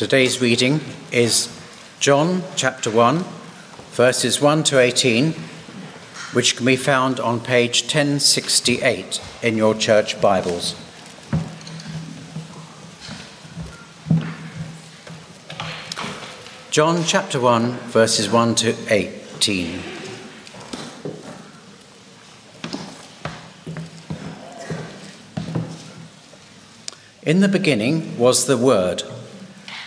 Today's reading is John chapter 1, verses 1 to 18, which can be found on page 1068 in your church Bibles. John chapter 1, verses 1 to 18. In the beginning was the Word,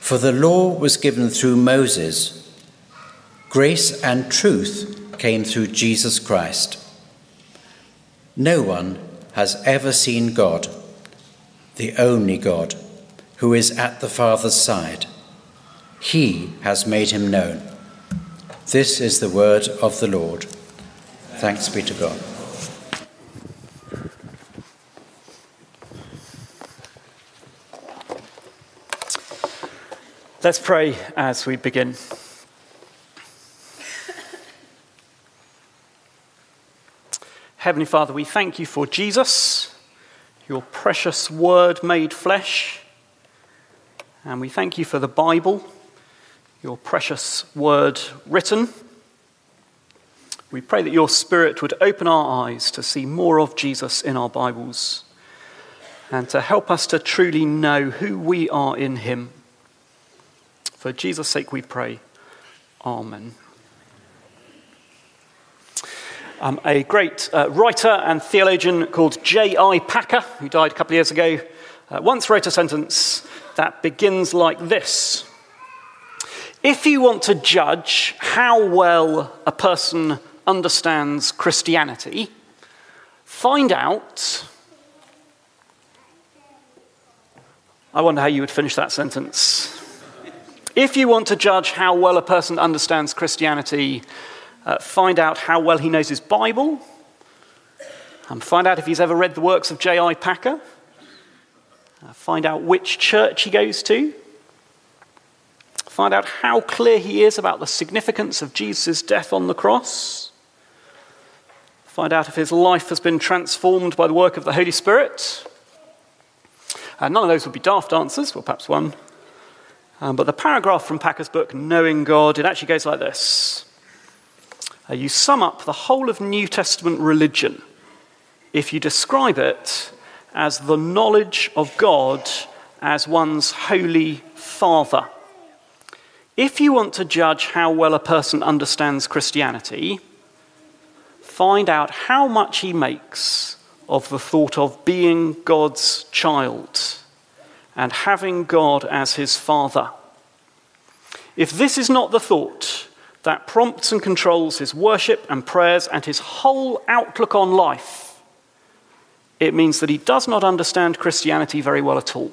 For the law was given through Moses, grace and truth came through Jesus Christ. No one has ever seen God, the only God who is at the Father's side. He has made him known. This is the word of the Lord. Thanks be to God. Let's pray as we begin. Heavenly Father, we thank you for Jesus, your precious word made flesh. And we thank you for the Bible, your precious word written. We pray that your Spirit would open our eyes to see more of Jesus in our Bibles and to help us to truly know who we are in him. For Jesus' sake we pray. Amen. Um, a great uh, writer and theologian called J.I. Packer, who died a couple of years ago, uh, once wrote a sentence that begins like this If you want to judge how well a person understands Christianity, find out. I wonder how you would finish that sentence. If you want to judge how well a person understands Christianity, uh, find out how well he knows his Bible, and find out if he's ever read the works of J.I. Packer, uh, find out which church he goes to, find out how clear he is about the significance of Jesus' death on the cross, find out if his life has been transformed by the work of the Holy Spirit. Uh, none of those would be daft answers, well, perhaps one. Um, but the paragraph from Packer's book, Knowing God, it actually goes like this uh, You sum up the whole of New Testament religion if you describe it as the knowledge of God as one's holy Father. If you want to judge how well a person understands Christianity, find out how much he makes of the thought of being God's child and having God as his Father. If this is not the thought that prompts and controls his worship and prayers and his whole outlook on life, it means that he does not understand Christianity very well at all.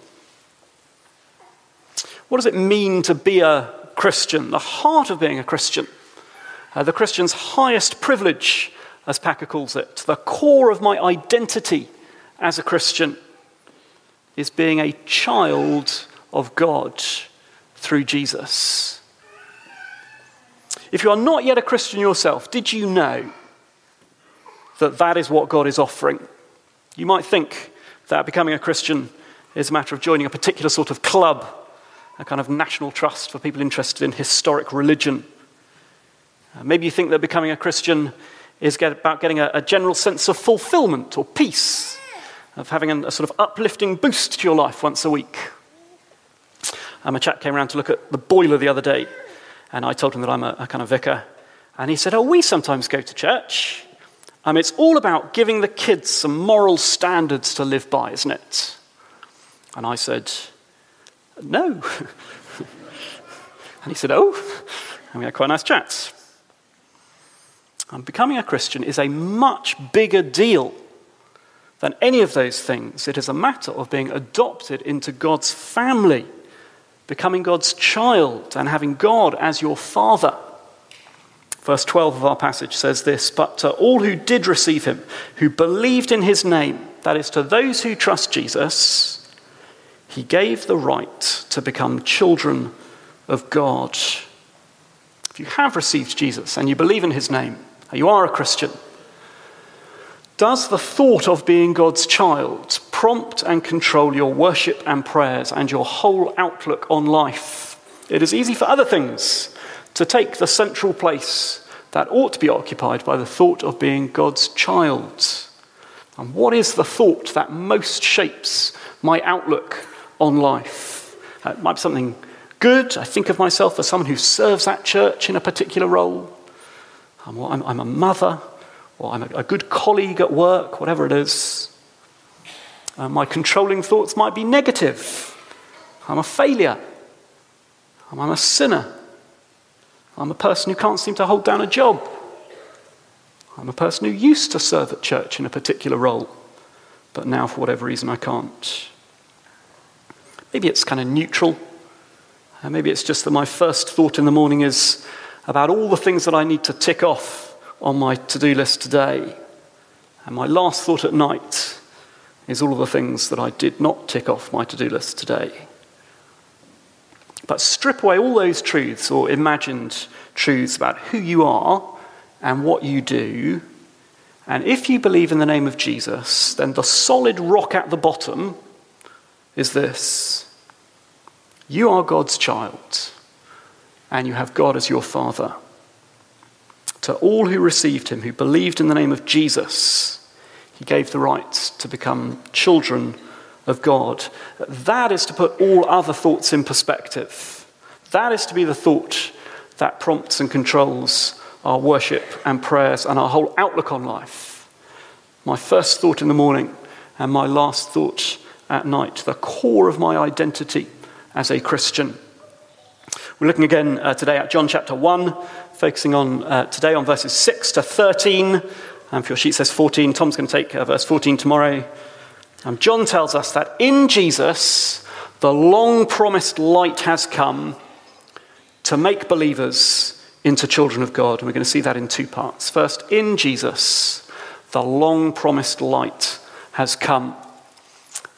What does it mean to be a Christian? The heart of being a Christian, uh, the Christian's highest privilege, as Packer calls it, the core of my identity as a Christian is being a child of God through Jesus. If you are not yet a Christian yourself, did you know that that is what God is offering? You might think that becoming a Christian is a matter of joining a particular sort of club a kind of national trust for people interested in historic religion. Uh, maybe you think that becoming a Christian is get, about getting a, a, general sense of fulfillment or peace, of having a, sort of uplifting boost to your life once a week. Um, a chap came around to look at the boiler the other day, and I told him that I'm a, a kind of vicar. And he said, Oh, we sometimes go to church. Um, it's all about giving the kids some moral standards to live by, isn't it? And I said, no. and he said, Oh. And we had quite nice chat. And becoming a Christian is a much bigger deal than any of those things. It is a matter of being adopted into God's family, becoming God's child, and having God as your father. Verse 12 of our passage says this But to all who did receive him, who believed in his name, that is, to those who trust Jesus, he gave the right to become children of God. If you have received Jesus and you believe in his name, you are a Christian, does the thought of being God's child prompt and control your worship and prayers and your whole outlook on life? It is easy for other things to take the central place that ought to be occupied by the thought of being God's child. And what is the thought that most shapes my outlook on life. Uh, it might be something good. I think of myself as someone who serves that church in a particular role. I'm, I'm a mother, or I'm a, good colleague at work, whatever it is. Uh, my controlling thoughts might be negative. I'm a failure. I'm a sinner. I'm a person who can't seem to hold down a job. I'm a person who used to serve at church in a particular role, but now, for whatever reason, I can't. Maybe it's kind of neutral. Uh, maybe it's just that my first thought in the morning is about all the things that I need to tick off on my to do list today. And my last thought at night is all of the things that I did not tick off my to do list today. But strip away all those truths or imagined truths about who you are and what you do. And if you believe in the name of Jesus, then the solid rock at the bottom is this You are God's child, and you have God as your Father. To all who received him, who believed in the name of Jesus, he gave the right to become children of God. That is to put all other thoughts in perspective. That is to be the thought that prompts and controls our worship and prayers and our whole outlook on life. My first thought in the morning and my last thought at night, the core of my identity as a Christian. We're looking again uh, today at John chapter 1, focusing on uh, today on verses 6 to 13. And for your sheet says 14. Tom's going to take uh, verse 14 tomorrow. Um, John tells us that in Jesus, the long promised light has come to make believers into children of God. And we're going to see that in two parts. First, in Jesus, the long promised light has come.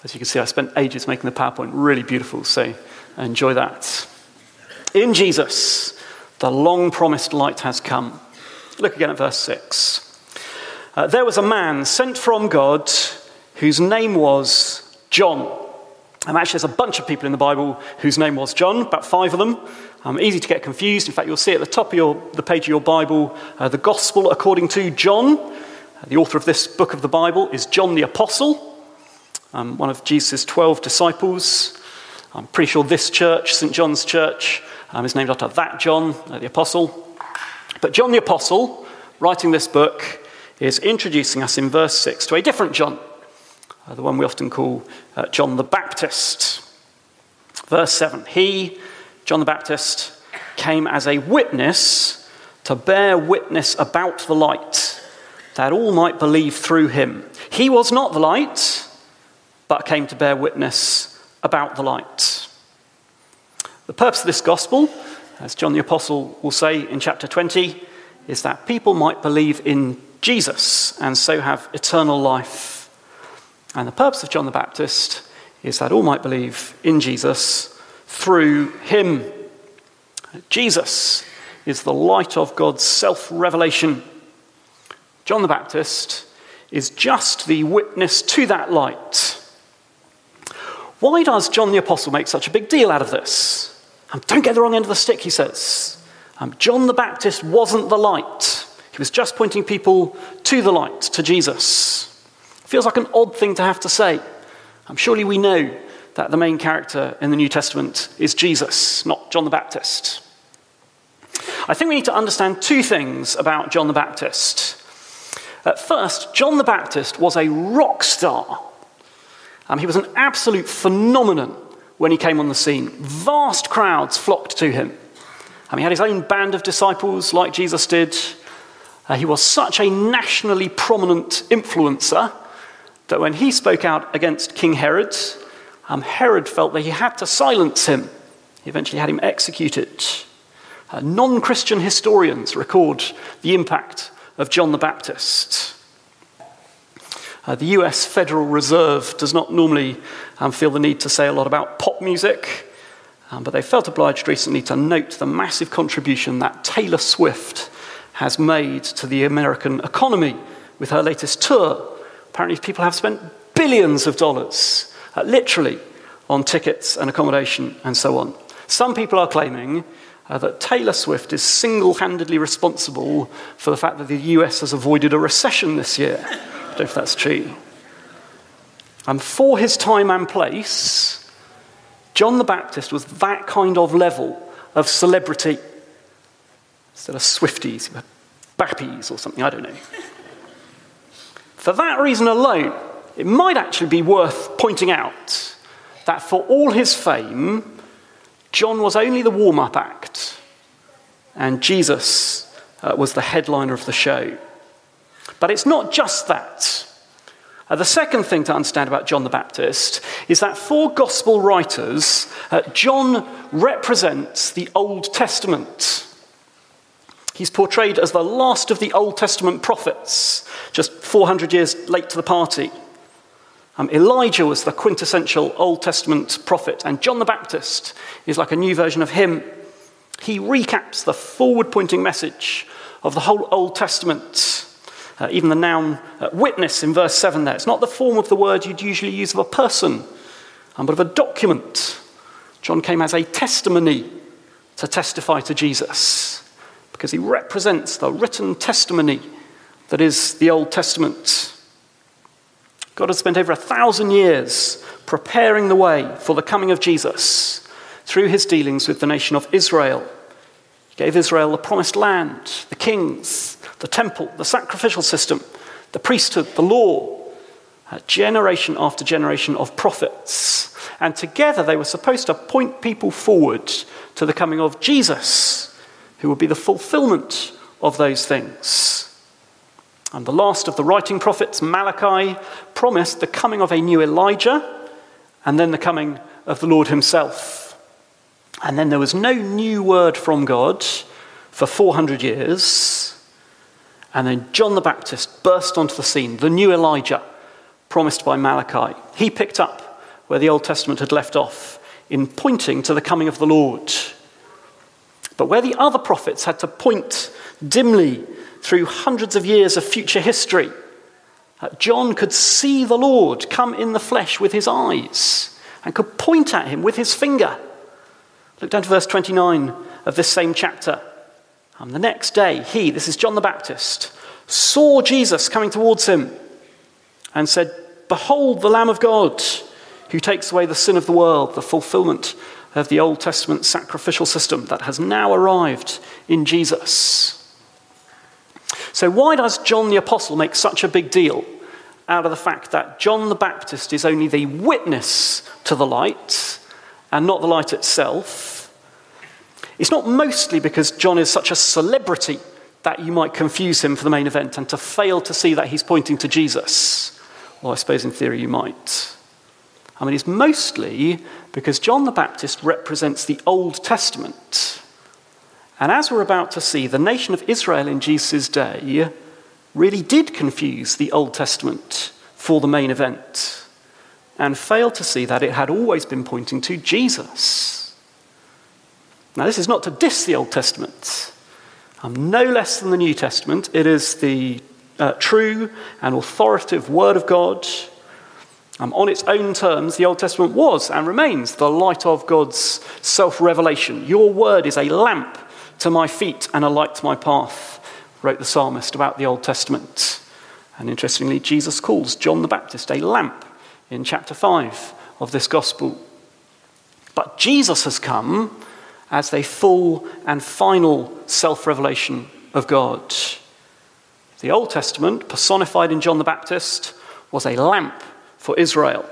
As you can see, I spent ages making the PowerPoint really beautiful, so enjoy that. In Jesus, the long promised light has come. Look again at verse 6. Uh, there was a man sent from God whose name was John. And actually, there's a bunch of people in the Bible whose name was John, about five of them. Um, easy to get confused. In fact, you'll see at the top of your, the page of your Bible uh, the Gospel according to John. Uh, the author of this book of the Bible is John the Apostle um, one of Jesus' 12 disciples. I'm pretty sure this church, St. John's Church, um, is named after that John, uh, the Apostle. But John the Apostle, writing this book, is introducing us in verse 6 to a different John, uh, the one we often call uh, John the Baptist. Verse 7 He, John the Baptist, came as a witness to bear witness about the light, that all might believe through him. He was not the light, but came to bear witness about the light. The purpose of this gospel, as John the Apostle will say in chapter 20, is that people might believe in Jesus and so have eternal life. And the purpose of John the Baptist is that all might believe in Jesus through him. Jesus is the light of God's self revelation. John the Baptist is just the witness to that light. Why does John the Apostle make such a big deal out of this? Um, don't get the wrong end of the stick, he says. Um, John the Baptist wasn't the light, he was just pointing people to the light, to Jesus. Feels like an odd thing to have to say. Um, surely we know that the main character in the New Testament is Jesus, not John the Baptist. I think we need to understand two things about John the Baptist. At first, John the Baptist was a rock star. Um, he was an absolute phenomenon when he came on the scene. Vast crowds flocked to him. Um, he had his own band of disciples, like Jesus did. Uh, he was such a nationally prominent influencer that when he spoke out against King Herod, um, Herod felt that he had to silence him. He eventually had him executed. Uh, non Christian historians record the impact of John the Baptist. Uh, the US Federal Reserve does not normally um, feel the need to say a lot about pop music, um, but they felt obliged recently to note the massive contribution that Taylor Swift has made to the American economy with her latest tour. Apparently, people have spent billions of dollars, uh, literally, on tickets and accommodation and so on. Some people are claiming uh, that Taylor Swift is single handedly responsible for the fact that the US has avoided a recession this year I don't know if that's true. And for his time and place, John the Baptist was that kind of level of celebrity. Instead of Swifties, Bappies or something, I don't know. For that reason alone, it might actually be worth pointing out that for all his fame, John was only the warm up act, and Jesus uh, was the headliner of the show. But it's not just that. Uh, the second thing to understand about John the Baptist is that for gospel writers, uh, John represents the Old Testament. He's portrayed as the last of the Old Testament prophets, just 400 years late to the party. Um, Elijah was the quintessential Old Testament prophet, and John the Baptist is like a new version of him. He recaps the forward pointing message of the whole Old Testament. Uh, even the noun uh, witness in verse 7 there. It's not the form of the word you'd usually use of a person, um, but of a document. John came as a testimony to testify to Jesus because he represents the written testimony that is the Old Testament. God has spent over a thousand years preparing the way for the coming of Jesus through his dealings with the nation of Israel. He gave Israel the promised land, the kings, the temple, the sacrificial system, the priesthood, the law, uh, generation after generation of prophets. And together they were supposed to point people forward to the coming of Jesus, who would be the fulfillment of those things. And the last of the writing prophets, Malachi, promised the coming of a new Elijah and then the coming of the Lord himself. And then there was no new word from God for 400 years and then John the Baptist burst onto the scene, the new Elijah promised by Malachi. He picked up where the Old Testament had left off in pointing to the coming of the Lord. But where the other prophets had to point dimly through hundreds of years of future history, John could see the Lord come in the flesh with his eyes and could point at him with his finger. Look down to verse 29 of this same chapter. And the next day, he, this is John the Baptist, saw Jesus coming towards him and said, Behold the Lamb of God who takes away the sin of the world, the fulfillment of the Old Testament sacrificial system that has now arrived in Jesus. So, why does John the Apostle make such a big deal out of the fact that John the Baptist is only the witness to the light and not the light itself, it's not mostly because John is such a celebrity that you might confuse him for the main event and to fail to see that he's pointing to Jesus. Well, I suppose in theory you might. I mean, it's mostly because John the Baptist represents the Old Testament. And as we're about to see, the nation of Israel in Jesus' day really did confuse the Old Testament for the main event and failed to see that it had always been pointing to Jesus. Now, this is not to diss the Old Testament. Um, no less than the New Testament, it is the uh, true and authoritative Word of God. Um, on its own terms, the Old Testament was and remains the light of God's self revelation. Your Word is a lamp to my feet and a light to my path, wrote the psalmist about the Old Testament. And interestingly, Jesus calls John the Baptist a lamp in chapter 5 of this gospel. But Jesus has come as the full and final self revelation of God. The Old Testament, personified in John the Baptist, was a lamp for Israel.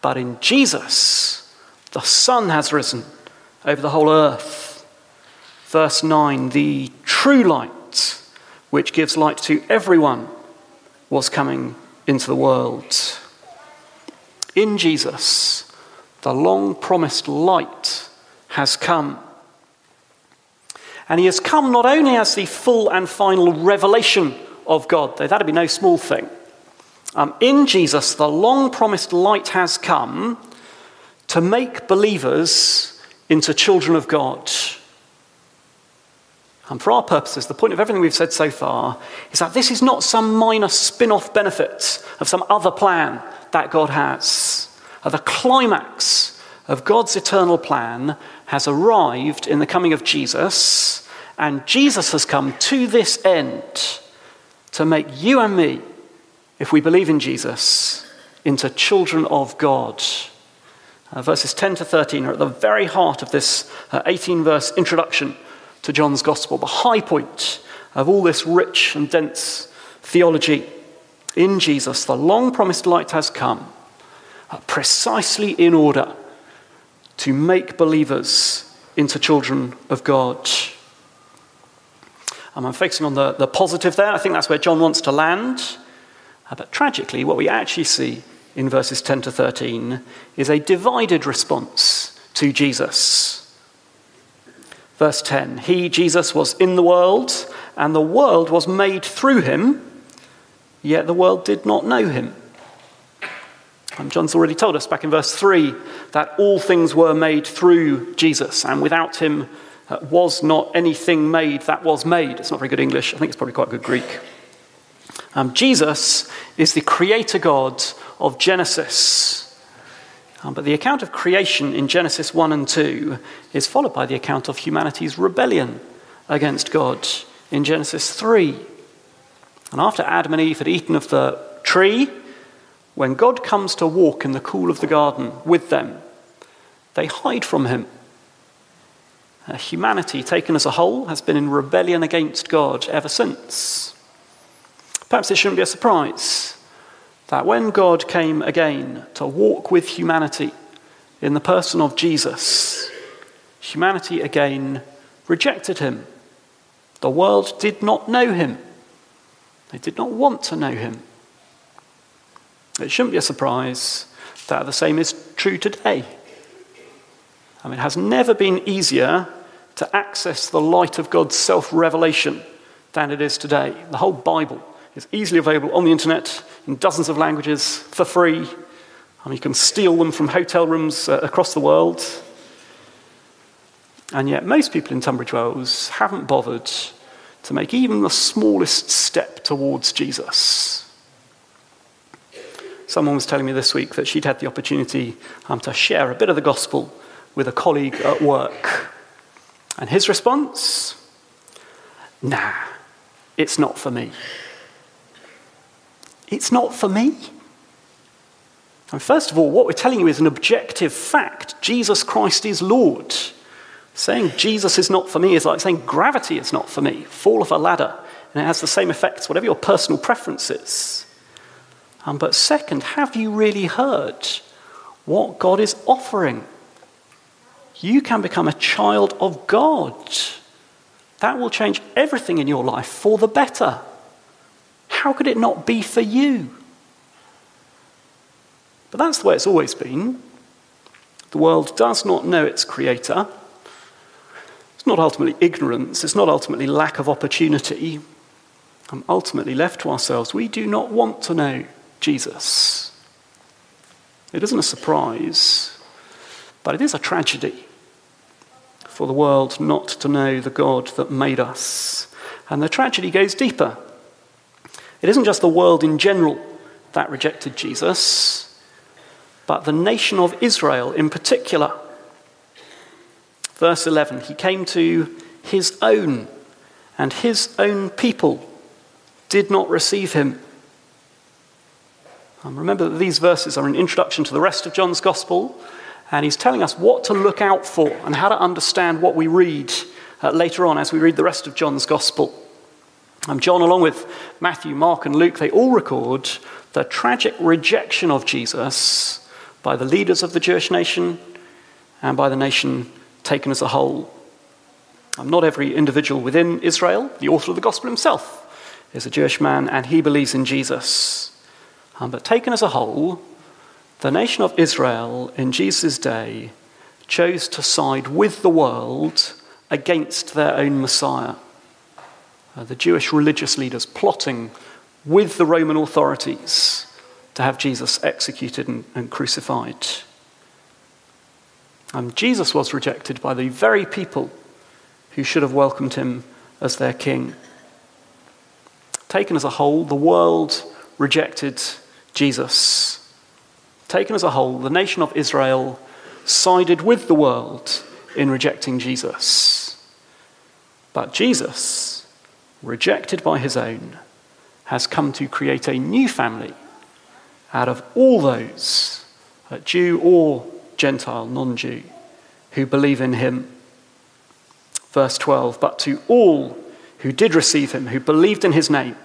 But in Jesus, the sun has risen over the whole earth. Verse 9 the true light, which gives light to everyone, was coming into the world. In Jesus, the long promised light has come. And he has come not only as the full and final revelation of God, though that'd be no small thing. Um, in Jesus, the long promised light has come to make believers into children of God. And for our purposes, the point of everything we've said so far is that this is not some minor spin off benefit of some other plan that God has. The climax of God's eternal plan has arrived in the coming of Jesus, and Jesus has come to this end to make you and me, if we believe in Jesus, into children of God. Uh, verses 10 to 13 are at the very heart of this uh, 18 verse introduction to John's Gospel, the high point of all this rich and dense theology. In Jesus, the long promised light has come, uh, precisely in order to make believers into children of God. I'm focusing on the, the positive there. I think that's where John wants to land. Uh, but tragically, what we actually see in verses 10 to 13 is a divided response to Jesus. Verse 10 He, Jesus, was in the world, and the world was made through him, yet the world did not know him. And John's already told us back in verse 3 that all things were made through Jesus, and without him uh, was not anything made that was made. It's not very good English. I think it's probably quite good Greek. Um, Jesus is the creator God of Genesis. Um, but the account of creation in Genesis 1 and 2 is followed by the account of humanity's rebellion against God in Genesis 3. And after Adam and Eve had eaten of the tree, when God comes to walk in the cool of the garden with them, they hide from him. Uh, humanity, taken as a whole, has been in rebellion against God ever since. Perhaps it shouldn't be a surprise that when God came again to walk with humanity in the person of Jesus, humanity again rejected him. The world did not know him, they did not want to know him. It shouldn't be a surprise that the same is true today. I mean, it has never been easier to access the light of God's self revelation than it is today. The whole Bible is easily available on the internet in dozens of languages for free. I mean, you can steal them from hotel rooms uh, across the world. And yet, most people in Tunbridge Wells haven't bothered to make even the smallest step towards Jesus. Someone was telling me this week that she'd had the opportunity um, to share a bit of the gospel with a colleague at work. And his response? Nah, it's not for me. It's not for me. And first of all, what we're telling you is an objective fact Jesus Christ is Lord. Saying Jesus is not for me is like saying gravity is not for me. Fall off a ladder, and it has the same effects, whatever your personal preference is. Um, but second, have you really heard what God is offering you can become a child of God. That will change everything in your life for the better. How could it not be for you? But that's the way it's always been. The world does not know its creator. It's not ultimately ignorance, it's not ultimately lack of opportunity. And ultimately, left to ourselves, we do not want to know Jesus. It isn't a surprise, but it is a tragedy for the world not to know the God that made us. And the tragedy goes deeper. It isn't just the world in general that rejected Jesus, but the nation of Israel in particular. Verse 11 He came to his own, and his own people did not receive him. Um, remember that these verses are an introduction to the rest of John's Gospel, and he's telling us what to look out for and how to understand what we read uh, later on as we read the rest of John's Gospel. Um, John, along with Matthew, Mark, and Luke, they all record the tragic rejection of Jesus by the leaders of the Jewish nation and by the nation taken as a whole. Um, not every individual within Israel, the author of the Gospel himself, is a Jewish man and he believes in Jesus. Um, but taken as a whole, the nation of Israel in Jesus' day chose to side with the world against their own Messiah. Uh, the Jewish religious leaders plotting with the Roman authorities to have Jesus executed and, and crucified. And Jesus was rejected by the very people who should have welcomed him as their king. Taken as a whole, the world rejected Jesus taken as a whole, the nation of Israel sided with the world in rejecting Jesus. But Jesus, rejected by his own, has come to create a new family out of all those, uh, Jew or Gentile, non Jew, who believe in him. Verse 12 But to all who did receive him, who believed in his name,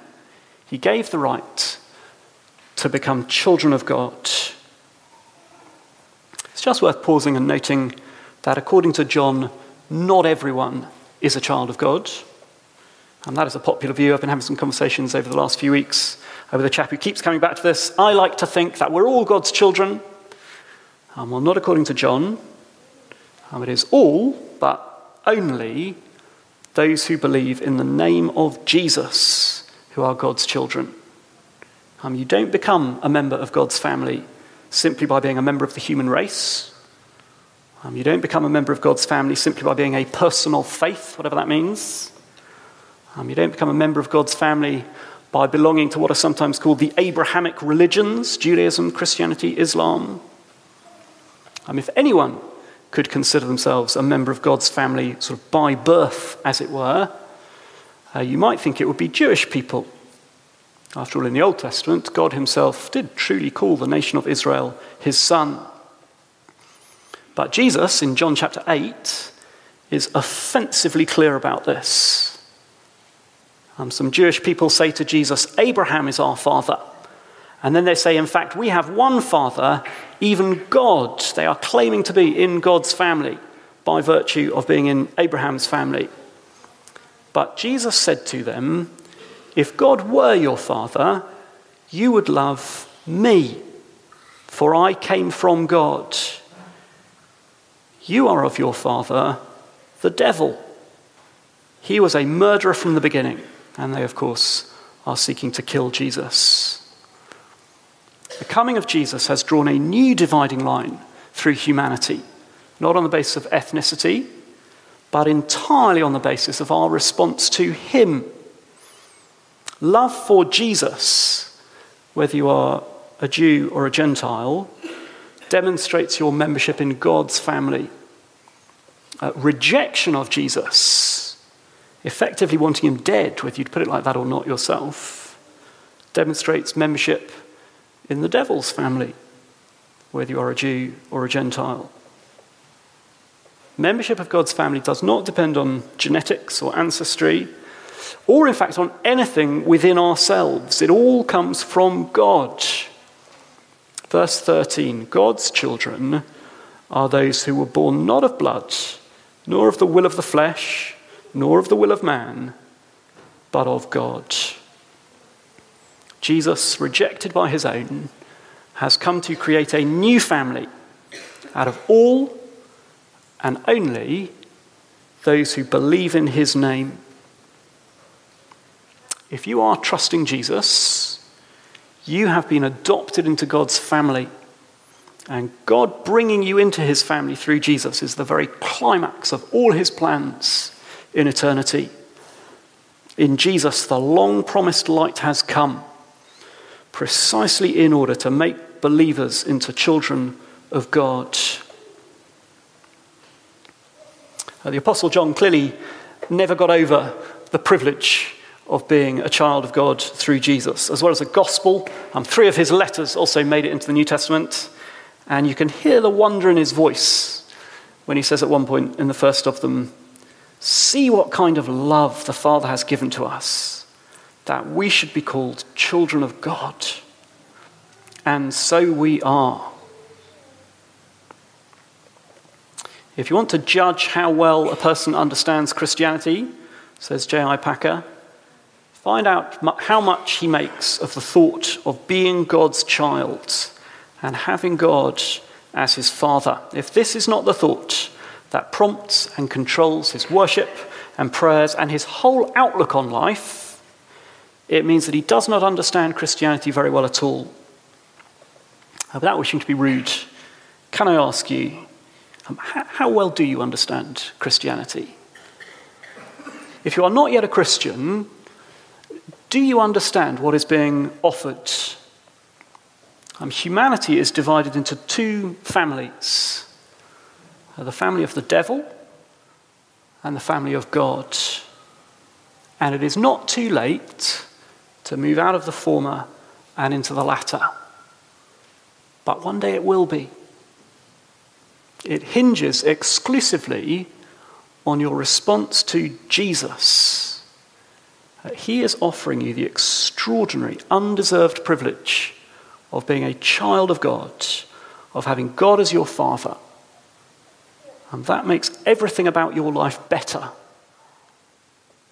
he gave the right to become children of God it's just worth pausing and noting that according to John, not everyone is a child of God. And that is a popular view. I've been having some conversations over the last few weeks with a chap who keeps coming back to this. I like to think that we're all God's children. Um, well, not according to John. Um, it is all, but only those who believe in the name of Jesus who are God's children. Um, you don't become a member of God's family simply by being a member of the human race. Um, you don't become a member of God's family simply by being a personal faith, whatever that means. Um, you don't become a member of God's family by belonging to what are sometimes called the Abrahamic religions Judaism, Christianity, Islam. Um, if anyone could consider themselves a member of God's family, sort of by birth, as it were, uh, you might think it would be Jewish people after all, in the Old Testament, God himself did truly call the nation of Israel his son. But Jesus, in John chapter 8, is offensively clear about this. Um, some Jewish people say to Jesus, Abraham is our father. And then they say, in fact, we have one father, even God. They are claiming to be in God's family by virtue of being in Abraham's family. But Jesus said to them, if God were your father, you would love me, for I came from God. You are of your father, the devil. He was a murderer from the beginning, and they, of course, are seeking to kill Jesus. The coming of Jesus has drawn a new dividing line through humanity, not on the basis of ethnicity, but entirely on the basis of our response to him Love for Jesus, whether you are a Jew or a Gentile, demonstrates your membership in God's family. Uh, rejection of Jesus, effectively wanting him dead, whether you'd put it like that or not yourself, demonstrates membership in the devil's family, whether you are a Jew or a Gentile. Membership of God's family does not depend on genetics or ancestry or in fact on anything within ourselves. It all comes from God. Verse 13 God's children are those who were born not of blood, nor of the will of the flesh, nor of the will of man, but of God. Jesus, rejected by his own, has come to create a new family out of all and only those who believe in his name. If you are trusting Jesus, you have been adopted into God's family. And God bringing you into his family through Jesus is the very climax of all his plans in eternity. In Jesus, the long promised light has come, precisely in order to make believers into children of God. Uh, the Apostle John clearly never got over the privilege of being a child of God through Jesus, as well as the gospel. Um, three of his letters also made it into the New Testament. And you can hear the wonder in his voice when he says at one point in the first of them, See what kind of love the Father has given to us, that we should be called children of God. And so we are. If you want to judge how well a person understands Christianity, says J.I. Packer, find out how much he makes of the thought of being God's child and having God as his father. If this is not the thought that prompts and controls his worship and prayers and his whole outlook on life, it means that he does not understand Christianity very well at all. Without wishing to be rude, can I ask you, um, how well do you understand Christianity? If you are not yet a Christian, do you understand what is being offered um, humanity is divided into two families uh, the family of the devil and the family of God. And it is not too late to move out of the former and into the latter. But one day it will be. It hinges exclusively on your response to Jesus. He is offering you the extraordinary, undeserved privilege of being a child of God, of having God as your Father. And that makes everything about your life better.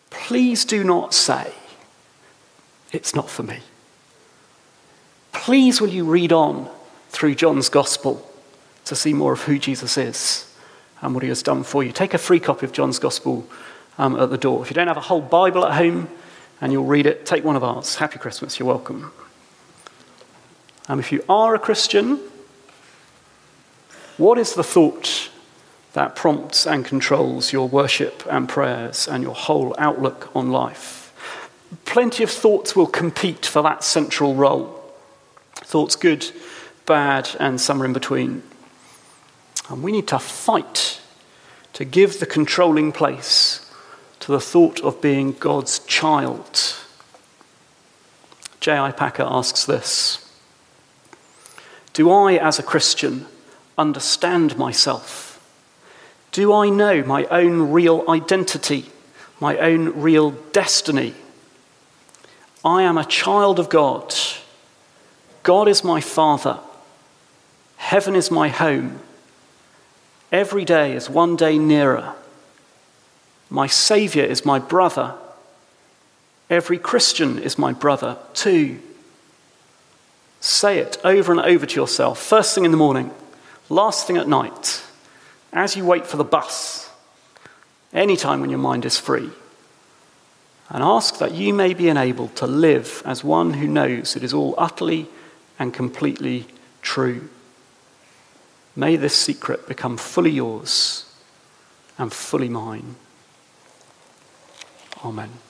Please do not say, it's not for me. Please, will you read on through John's Gospel to see more of who Jesus is and what he has done for you? Take a free copy of John's Gospel um, at the door. If you don't have a whole Bible at home and you'll read it, take one of ours. Happy Christmas, you're welcome. And if you are a Christian, what is the thought that prompts and controls your worship and prayers and your whole outlook on life? Plenty of thoughts will compete for that central role. Thoughts good, bad, and somewhere in between. And we need to fight to give the controlling place to the thought of being God's child. J.I. Packer asks this do I, as a Christian, understand myself? Do I know my own real identity, my own real destiny? I am a child of God. God is my Father. Heaven is my home. Every day is one day nearer. My Saviour is my brother. Every Christian is my brother too. Say it over and over to yourself, first thing in the morning, last thing at night, as you wait for the bus, anytime when your mind is free. And ask that you may be enabled to live as one who knows it is all utterly and completely true. May this secret become fully yours and fully mine. Amen.